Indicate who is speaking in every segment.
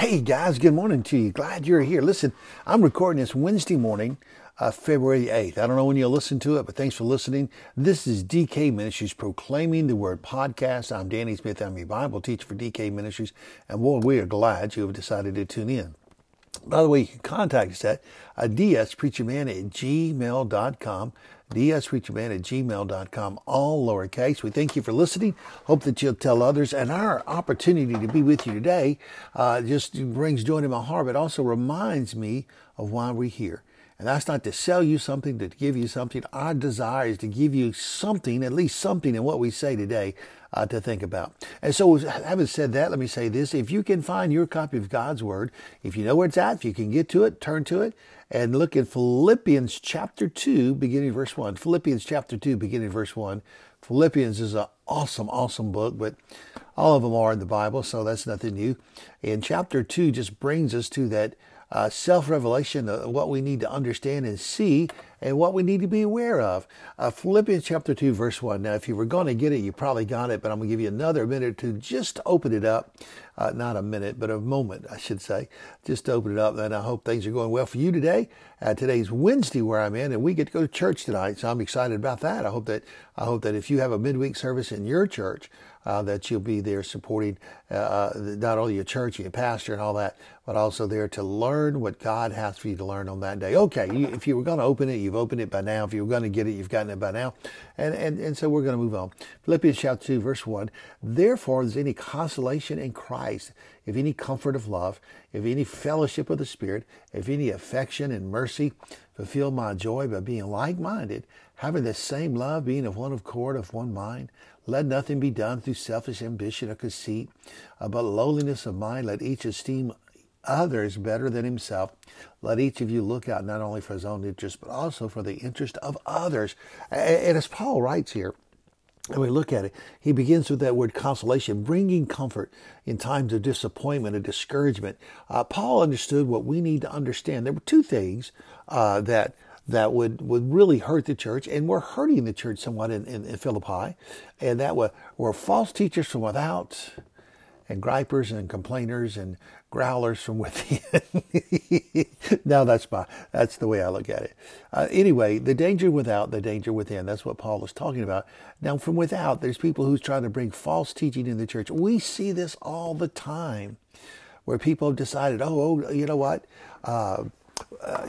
Speaker 1: Hey guys, good morning to you. Glad you're here. Listen, I'm recording this Wednesday morning, uh, February 8th. I don't know when you'll listen to it, but thanks for listening. This is DK Ministries Proclaiming the Word podcast. I'm Danny Smith. I'm your Bible teacher for DK Ministries. And we are glad you have decided to tune in. By the way, you can contact us at uh, dspreacherman at gmail.com dspreacherman at gmail.com, all lowercase. We thank you for listening. Hope that you'll tell others. And our opportunity to be with you today uh, just brings joy to my heart, but also reminds me of why we're here. And that's not to sell you something, to give you something. Our desire is to give you something, at least something in what we say today uh, to think about. And so, having said that, let me say this. If you can find your copy of God's Word, if you know where it's at, if you can get to it, turn to it, and look at Philippians chapter 2, beginning verse 1. Philippians chapter 2, beginning verse 1. Philippians is an awesome, awesome book, but all of them are in the Bible, so that's nothing new. And chapter 2 just brings us to that uh, self revelation of what we need to understand and see and what we need to be aware of. Uh, Philippians chapter 2, verse 1. Now, if you were going to get it, you probably got it, but I'm going to give you another minute to just open it up. Uh, not a minute, but a moment, I should say. Just open it up, and I hope things are going well for you today. Uh, today's Wednesday where I'm in, and we get to go to church tonight, so I'm excited about that. I hope that I hope that if you have a midweek service in your church, uh, that you'll be there supporting uh, uh, not only your church, your pastor, and all that, but also there to learn what God has for you to learn on that day. Okay, you, if you were going to open it, you've opened it by now. If you were going to get it, you've gotten it by now. And, and, and so we're going to move on. Philippians chapter 2, verse 1. Therefore, there's any consolation in Christ, if any comfort of love, if any fellowship of the Spirit, if any affection and mercy, fulfill my joy by being like minded, having the same love, being of one accord, of one mind. Let nothing be done through selfish ambition or conceit, uh, but lowliness of mind. Let each esteem others better than himself. Let each of you look out not only for his own interest, but also for the interest of others. And as Paul writes here, and we look at it, he begins with that word consolation, bringing comfort in times of disappointment and discouragement. Uh, Paul understood what we need to understand. There were two things uh, that that would, would really hurt the church and were hurting the church somewhat in, in, in Philippi. And that were, were false teachers from without and gripers and complainers and growlers from within. now that's my that's the way I look at it. Uh, anyway, the danger without, the danger within. That's what Paul is talking about. Now, from without, there's people who's trying to bring false teaching in the church. We see this all the time, where people have decided, oh, oh you know what. Uh, uh,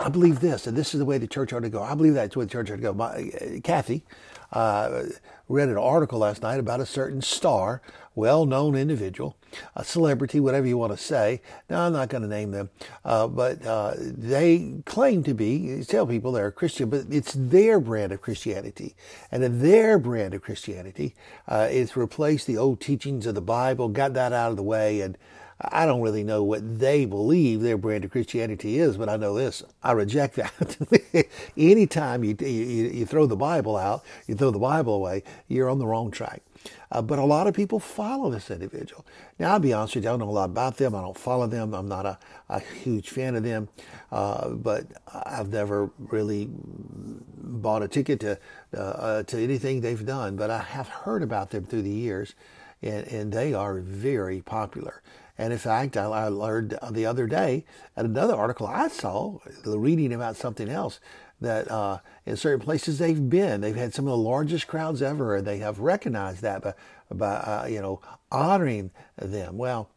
Speaker 1: I believe this, and this is the way the church ought to go. I believe that's the way the church ought to go. My, uh, Kathy uh, read an article last night about a certain star, well-known individual, a celebrity, whatever you want to say. Now, I'm not going to name them, uh, but uh, they claim to be, tell people they're Christian, but it's their brand of Christianity. And in their brand of Christianity uh, is replaced the old teachings of the Bible, got that out of the way, and I don't really know what they believe their brand of Christianity is, but I know this. I reject that. Anytime you, you, you, throw the Bible out, you throw the Bible away, you're on the wrong track. Uh, but a lot of people follow this individual. Now, I'll be honest with you, I don't know a lot about them. I don't follow them. I'm not a, a huge fan of them. Uh, but I've never really bought a ticket to, uh, uh to anything they've done. But I have heard about them through the years, and, and they are very popular. And in fact, I, learned the other day at another article I saw, the reading about something else, that uh, in certain places they've been, they've had some of the largest crowds ever, and they have recognized that by, by uh, you know, honoring them. Well,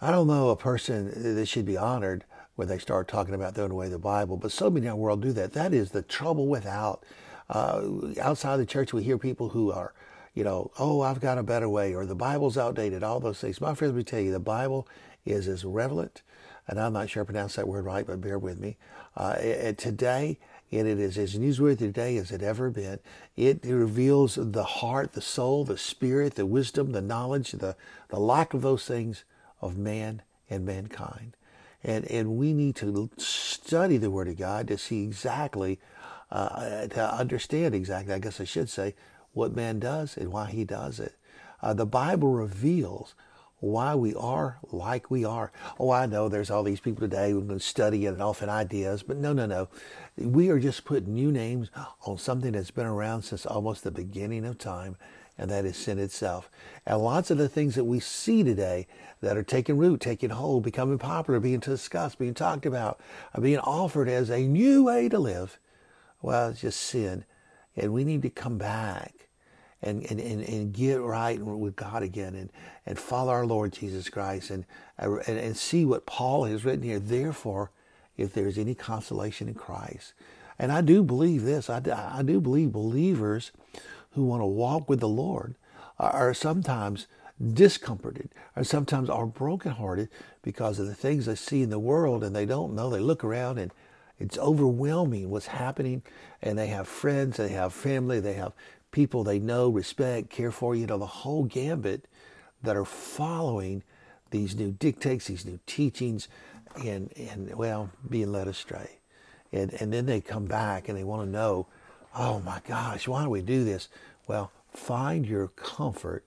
Speaker 1: I don't know a person that should be honored when they start talking about throwing away the Bible, but so many in the world do that. That is the trouble without. Uh, outside the church, we hear people who are you know, oh, I've got a better way, or the Bible's outdated, all those things. My friends, let me tell you, the Bible is as relevant, and I'm not sure I pronounced that word right, but bear with me. Uh, today, and it is as newsworthy today as it ever been. It reveals the heart, the soul, the spirit, the wisdom, the knowledge, the, the lack of those things of man and mankind. And, and we need to study the Word of God to see exactly, uh, to understand exactly, I guess I should say, what man does and why he does it. Uh, the Bible reveals why we are like we are. Oh, I know there's all these people today who can study it and often ideas, but no, no, no. We are just putting new names on something that's been around since almost the beginning of time. and that is sin itself. And lots of the things that we see today that are taking root, taking hold, becoming popular, being discussed, being talked about, are being offered as a new way to live, well, it's just sin. And we need to come back and, and, and, and get right with God again and, and follow our Lord Jesus Christ and, and, and see what Paul has written here. Therefore, if there's any consolation in Christ. And I do believe this. I, I do believe believers who want to walk with the Lord are sometimes discomforted or sometimes are brokenhearted because of the things they see in the world and they don't know. They look around and it's overwhelming what's happening and they have friends, they have family, they have people they know, respect, care for, you know, the whole gambit that are following these new dictates, these new teachings, and, and well, being led astray. And, and then they come back and they want to know, oh my gosh, why do we do this? Well, find your comfort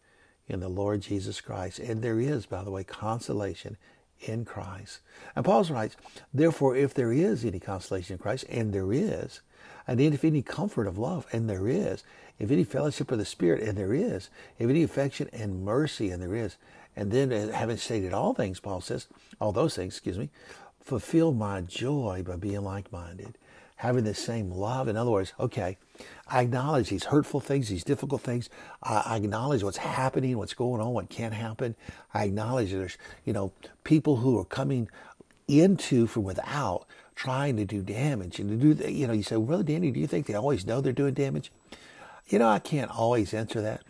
Speaker 1: in the Lord Jesus Christ. And there is, by the way, consolation in Christ. And Paul writes, therefore, if there is any consolation in Christ, and there is, and if any comfort of love, and there is, if any fellowship of the Spirit, and there is, if any affection and mercy, and there is, and then uh, having stated all things, Paul says, all those things, excuse me, fulfill my joy by being like-minded, having the same love. In other words, okay, I acknowledge these hurtful things, these difficult things. I acknowledge what's happening, what's going on, what can't happen. I acknowledge there's, you know, people who are coming into from without trying to do damage and to do, you know, you say, well, Danny, do you think they always know they're doing damage? You know, I can't always answer that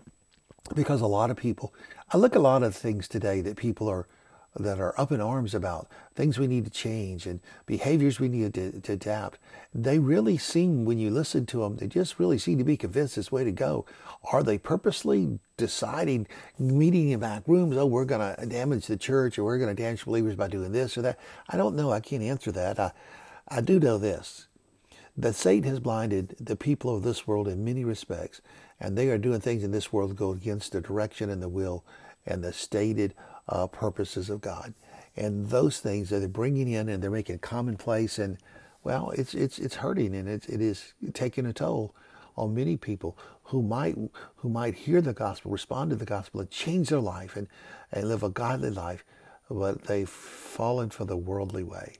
Speaker 1: because a lot of people, I look at a lot of things today that people are that are up in arms about things we need to change and behaviors we need to, to, adapt. They really seem, when you listen to them, they just really seem to be convinced this way to go. Are they purposely deciding, meeting in back rooms, oh, we're going to damage the church or we're going to damage believers by doing this or that? I don't know. I can't answer that. I, I do know this that Satan has blinded the people of this world in many respects, and they are doing things in this world that go against the direction and the will and the stated uh, purposes of God. And those things that they're bringing in and they're making commonplace, and well, it's it's it's hurting and it's it is taking a toll on many people who might who might hear the gospel, respond to the gospel, and change their life and and live a godly life, but they've fallen for the worldly way.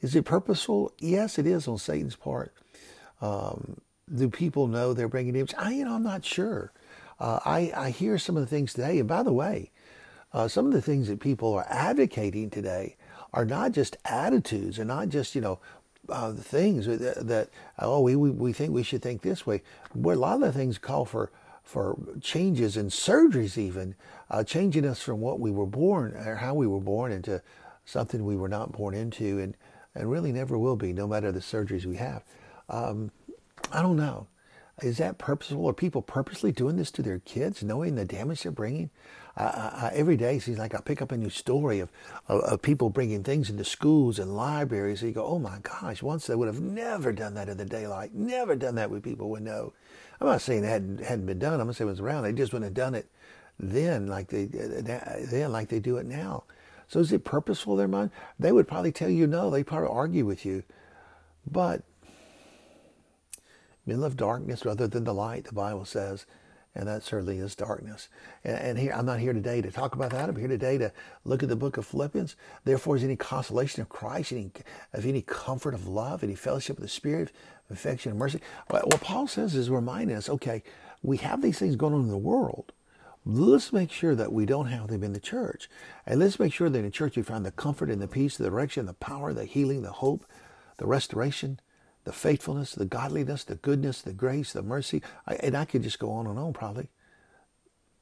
Speaker 1: Is it purposeful? Yes, it is on Satan's part. Um, do people know they're bringing image? I, you know, I'm not sure. Uh, I, I hear some of the things today, and by the way, uh, some of the things that people are advocating today are not just attitudes and not just, you know, uh, things that, that, oh, we, we, we think we should think this way. But a lot of the things call for, for changes and surgeries even, uh, changing us from what we were born or how we were born into something we were not born into and, and really never will be, no matter the surgeries we have. Um, I don't know. Is that purposeful? Are people purposely doing this to their kids, knowing the damage they're bringing? Uh, every day, seems like I pick up a new story of, of, of, people bringing things into schools and libraries. And you go, oh my gosh, once they would have never done that in the daylight, never done that with people would know. I'm not saying it hadn't, hadn't been done. I'm going to say it was around. They just wouldn't have done it then like they then like they do it now. So is it purposeful in their mind? They would probably tell you no. They probably argue with you. But men love darkness rather than the light, the Bible says. And that certainly is darkness. And, and, here, I'm not here today to talk about that. I'm here today to look at the book of Philippians. Therefore, is any consolation of Christ, any, of any comfort of love, any fellowship of the Spirit, affection and mercy. What Paul says is reminding us, okay, we have these things going on in the world. Let's make sure that we don't have them in the church. And let's make sure that in the church we find the comfort and the peace, the direction, the power, the healing, the hope, the restoration, the faithfulness, the godliness, the goodness, the grace, the mercy, I, and I could just go on and on probably,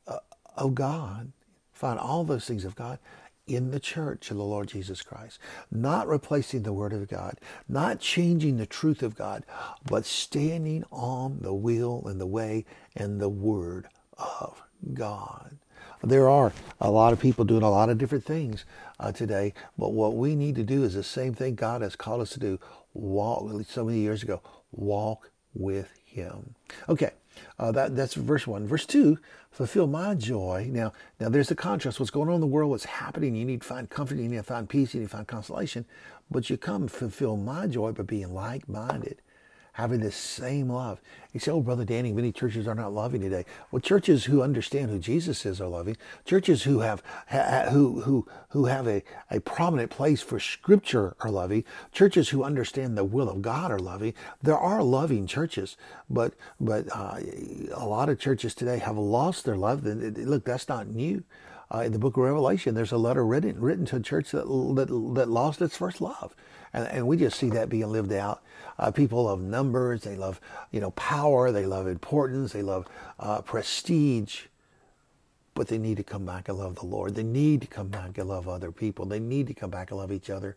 Speaker 1: uh, of God. Find all those things of God in the church of the Lord Jesus Christ. Not replacing the Word of God, not changing the truth of God, but standing on the will and the way and the Word of God. There are a lot of people doing a lot of different things uh, today, but what we need to do is the same thing God has called us to do walk so many years ago walk with him. Okay uh, that, that's verse one. Verse two fulfill my joy. Now now there's the contrast. What's going on in the world what's happening you need to find comfort you need to find peace you need to find consolation but you come fulfill my joy by being like-minded having this same love. You say, oh, Brother Danny, many churches are not loving today. Well, churches who understand who Jesus is are loving. Churches who have ha, who who who have a, a prominent place for Scripture are loving. Churches who understand the will of God are loving. There are loving churches, but but uh, a lot of churches today have lost their love. Look, that's not new. Uh, in the book of Revelation, there's a letter written written to a church that that, that lost its first love, and, and we just see that being lived out. Uh, people love numbers, they love you know power, they love importance, they love uh, prestige, but they need to come back and love the Lord. They need to come back and love other people. They need to come back and love each other.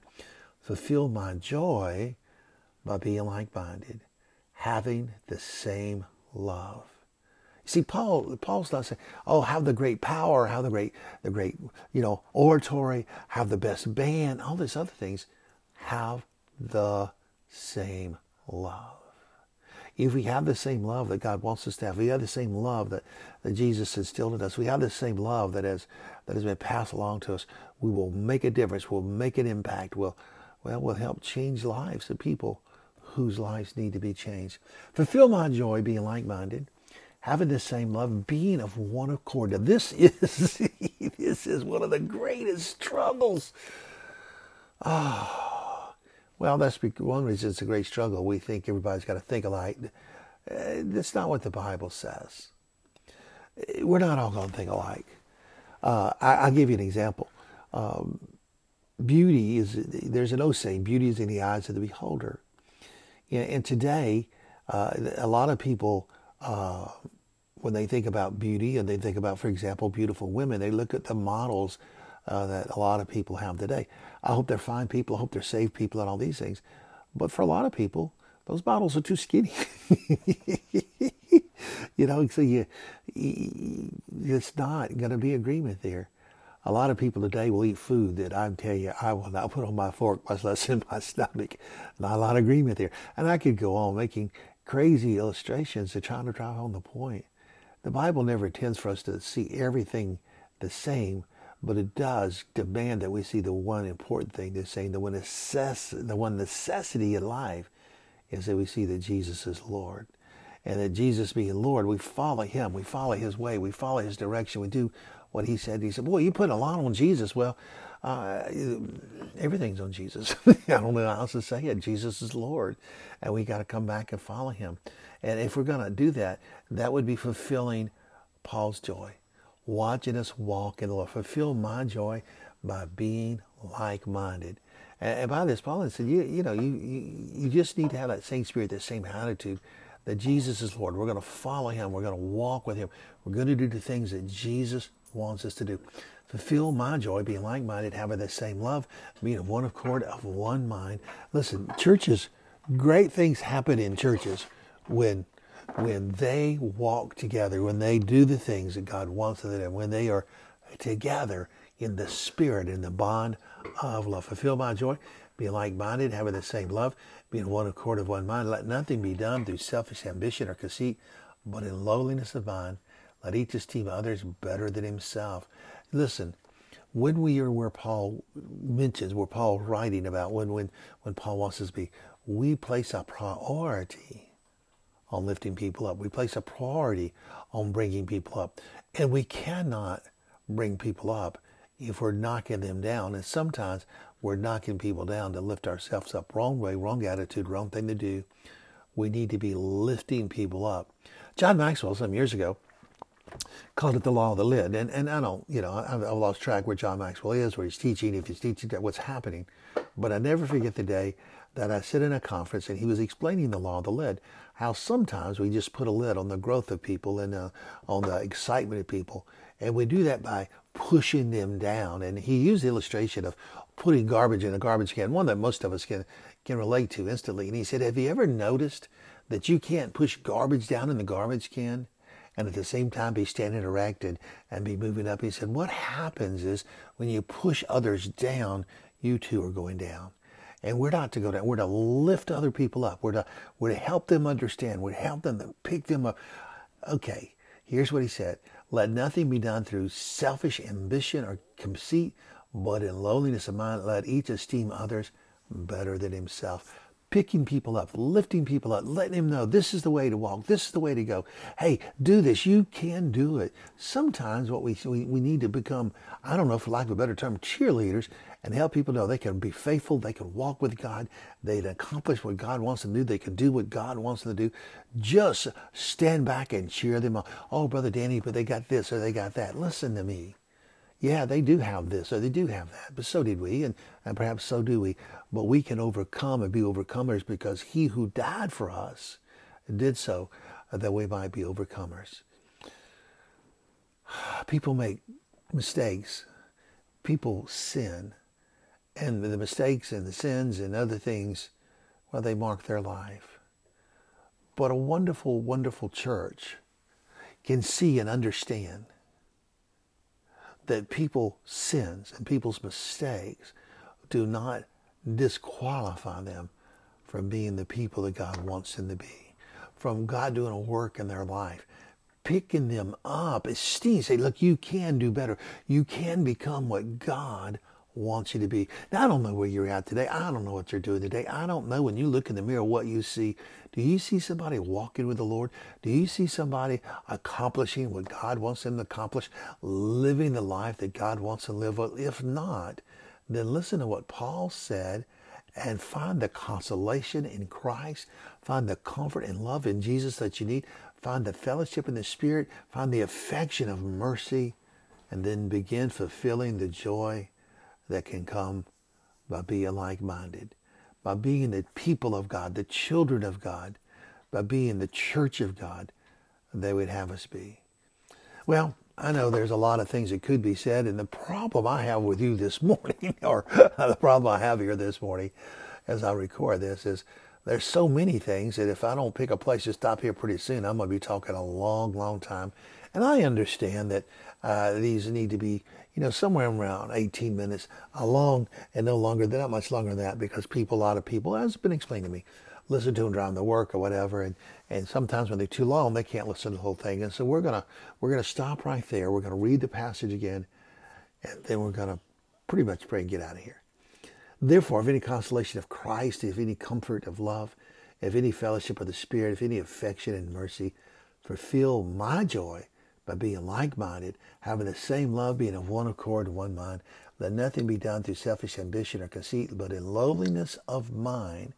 Speaker 1: Fulfill my joy by being like-minded, having the same love. You see, Paul, Paul's not saying, "Oh, have the great power, have the great, the great, you know, oratory, have the best band, all these other things." Have the same love. If we have the same love that God wants us to have, we have the same love that, that Jesus instilled in us, we have the same love that has that has been passed along to us, we will make a difference, we'll make an impact, we'll well, we'll help change lives of people whose lives need to be changed. Fulfill my joy being like-minded having the same love, being of one accord. Now, this is this is one of the greatest struggles. Ah, oh, well, that's one reason it's a great struggle. We think everybody's got to think alike. Uh, that's not what the Bible says. We're not all going to think alike. Uh, I, will give you an example. Um, beauty is there's an old saying: "Beauty is in the eyes of the beholder." And today, uh, a lot of people uh, when they think about beauty and they think about, for example, beautiful women, they look at the models uh, that a lot of people have today. I hope they're fine people. I hope they're saved people and all these things. But for a lot of people, those bottles are too skinny. you know, so you, it's not going to be agreement there. A lot of people today will eat food that I tell you I will not put on my fork, much less in my stomach. Not a lot of agreement there. And I could go on making crazy illustrations to try to drive home the point. The Bible never intends for us to see everything the same, but it does demand that we see the one important thing. They're saying the one, necess- the one necessity in life is that we see that Jesus is Lord. And that Jesus being Lord, we follow him. We follow his way. We follow his direction. We do what he said. He said, boy, you put a lot on Jesus. Well, uh, everything's on Jesus. I don't know how else to say it. Jesus is Lord. And we got to come back and follow him. And if we're going to do that, that would be fulfilling Paul's joy. Watching us walk in the Lord. Fulfill my joy by being like-minded. And, and by this, Paul said, you, you know, you, you, you just need to have that same spirit, that same attitude that Jesus is Lord. We're going to follow him. We're going to walk with him. We're going to do the things that Jesus wants us to do. Fulfill my joy, being like-minded, having the same love, being of one accord, of one mind. Listen, churches, great things happen in churches when when they walk together, when they do the things that God wants of them, when they are together in the spirit, in the bond of love. Fulfill my joy, be like-minded, having the same love, being one accord of one mind. Let nothing be done through selfish ambition or conceit, but in lowliness of mind. Let each esteem others better than himself. Listen, when we are where Paul mentions, where Paul's writing about, when, when, when Paul wants us to be, we place a priority on lifting people up. We place a priority on bringing people up. And we cannot bring people up if we're knocking them down. And sometimes we're knocking people down to lift ourselves up. Wrong way, wrong attitude, wrong thing to do. We need to be lifting people up. John Maxwell, some years ago, called it the law of the lid. And, and I don't, you know, I've, I've lost track where John Maxwell is, where he's teaching, if he's teaching what's happening. But I never forget the day that I sit in a conference and he was explaining the law of the lid how sometimes we just put a lid on the growth of people and uh, on the excitement of people. And we do that by pushing them down. And he used the illustration of putting garbage in a garbage can, one that most of us can, can relate to instantly. And he said, have you ever noticed that you can't push garbage down in the garbage can and at the same time be standing erect and, be moving up? He said, what happens is when you push others down, you too are going down. And we're not to go down. We're to lift other people up. We're to, we're to help them understand. We're to help them pick them up. Okay, here's what he said. Let nothing be done through selfish ambition or conceit, but in lowliness of mind, let each esteem others better than himself. Picking people up, lifting people up, letting them know this is the way to walk, this is the way to go. Hey, do this. You can do it. Sometimes what we, we, we need to become, I don't know, for lack of a better term, cheerleaders and help people know they can be faithful, they can walk with God, they can accomplish what God wants them to do, they can do what God wants them to do. Just stand back and cheer them on. Oh, Brother Danny, but they got this or they got that. Listen to me yeah, they do have this or they do have that, but so did we, and, and perhaps so do we. But we can overcome and be overcomers because he who died for us did so uh, that we might be overcomers. People make mistakes. People sin. And the mistakes and the sins and other things, well, they mark their life. But a wonderful, wonderful church can see and understand that people's sins and people's mistakes do not disqualify them from being the people that God wants them to be, from God doing a work in their life, picking them up, esteem, say, look, you can do better. You can become what God wants you to be. Now, I don't know where you're at today. I don't know what you're doing today. I don't know when you look in the mirror what you see. Do you see somebody walking with the Lord? Do you see somebody accomplishing what God wants them to accomplish, living the life that God wants to live? If not, then listen to what Paul said and find the consolation in Christ, find the comfort and love in Jesus that you need, find the fellowship in the Spirit, find the affection of mercy, and then begin fulfilling the joy that can come by being like-minded, by being the people of God, the children of God, by being the church of God they would have us be. Well, I know there's a lot of things that could be said, and the problem I have with you this morning, or the problem I have here this morning as I record this, is there's so many things that if I don't pick a place to stop here pretty soon, I'm going to be talking a long, long time. And I understand that uh, these need to be, you know, somewhere around 18 minutes long and no longer, they're not much longer than that because people, a lot of people, as has been explained to me, listen to them driving to work or whatever. And, and sometimes when they're too long, they can't listen to the whole thing. And so we're going to, we're going to stop right there. We're going to read the passage again and then we're going to pretty much pray and get out of here. Therefore, if any consolation of Christ, if any comfort of love, if any fellowship of the Spirit, if any affection and mercy, fulfill my joy by being like-minded, having the same love, being of one accord one mind. Let nothing be done through selfish ambition or conceit, but in lowliness of mind,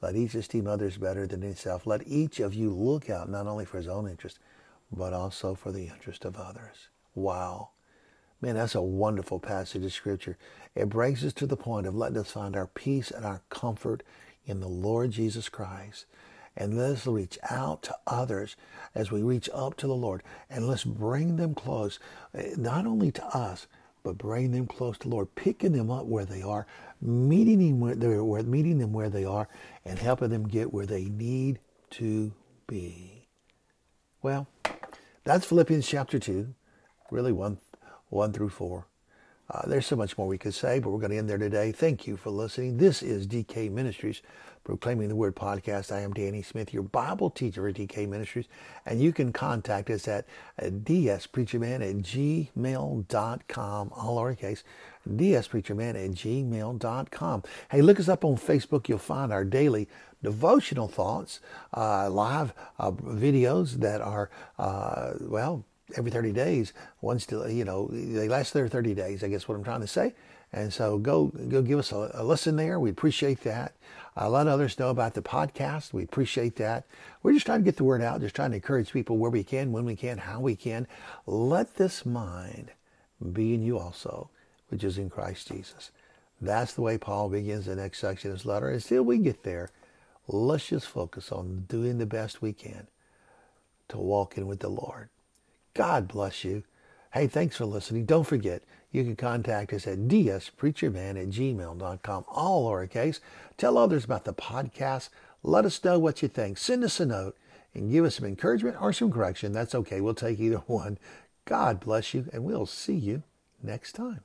Speaker 1: let each esteem others better than himself. Let each of you look out not only for his own interest, but also for the interest of others. Wow. Man, that's a wonderful passage of Scripture. It brings us to the point of letting us find our peace and our comfort in the Lord Jesus Christ and let's reach out to others as we reach up to the Lord and let's bring them close, eh, not only to us, but bring them close to the Lord, picking them up where they are, meeting them where they are, meeting them where they are, and helping them get where they need to be. Well, that's Philippians chapter two, really one, one through four. Uh, there's so much more we could say, but we're going to end there today. Thank you for listening. This is DK Ministries, Proclaiming the Word podcast. I am Danny Smith, your Bible teacher at DK Ministries, and you can contact us at dspreacherman at gmail.com, all lowercase, dspreacherman at gmail.com. Hey, look us up on Facebook. You'll find our daily devotional thoughts, uh, live uh, videos that are, uh, well, every 30 days. One still, you know, they last there 30 days, I guess what I'm trying to say. And so go go give us a, a listen there. We appreciate that. Uh, let others know about the podcast. We appreciate that. We're just trying to get the word out, just trying to encourage people where we can, when we can, how we can. Let this mind be in you also, which is in Christ Jesus. That's the way Paul begins the next section of his letter. Until we get there, let's just focus on doing the best we can to walk in with the Lord. God bless you. Hey, thanks for listening. Don't forget, you can contact us at dspreacherman at gmail.com, all lowercase. Tell others about the podcast. Let us know what you think. Send us a note and give us some encouragement or some correction. That's okay. We'll take either one. God bless you, and we'll see you next time.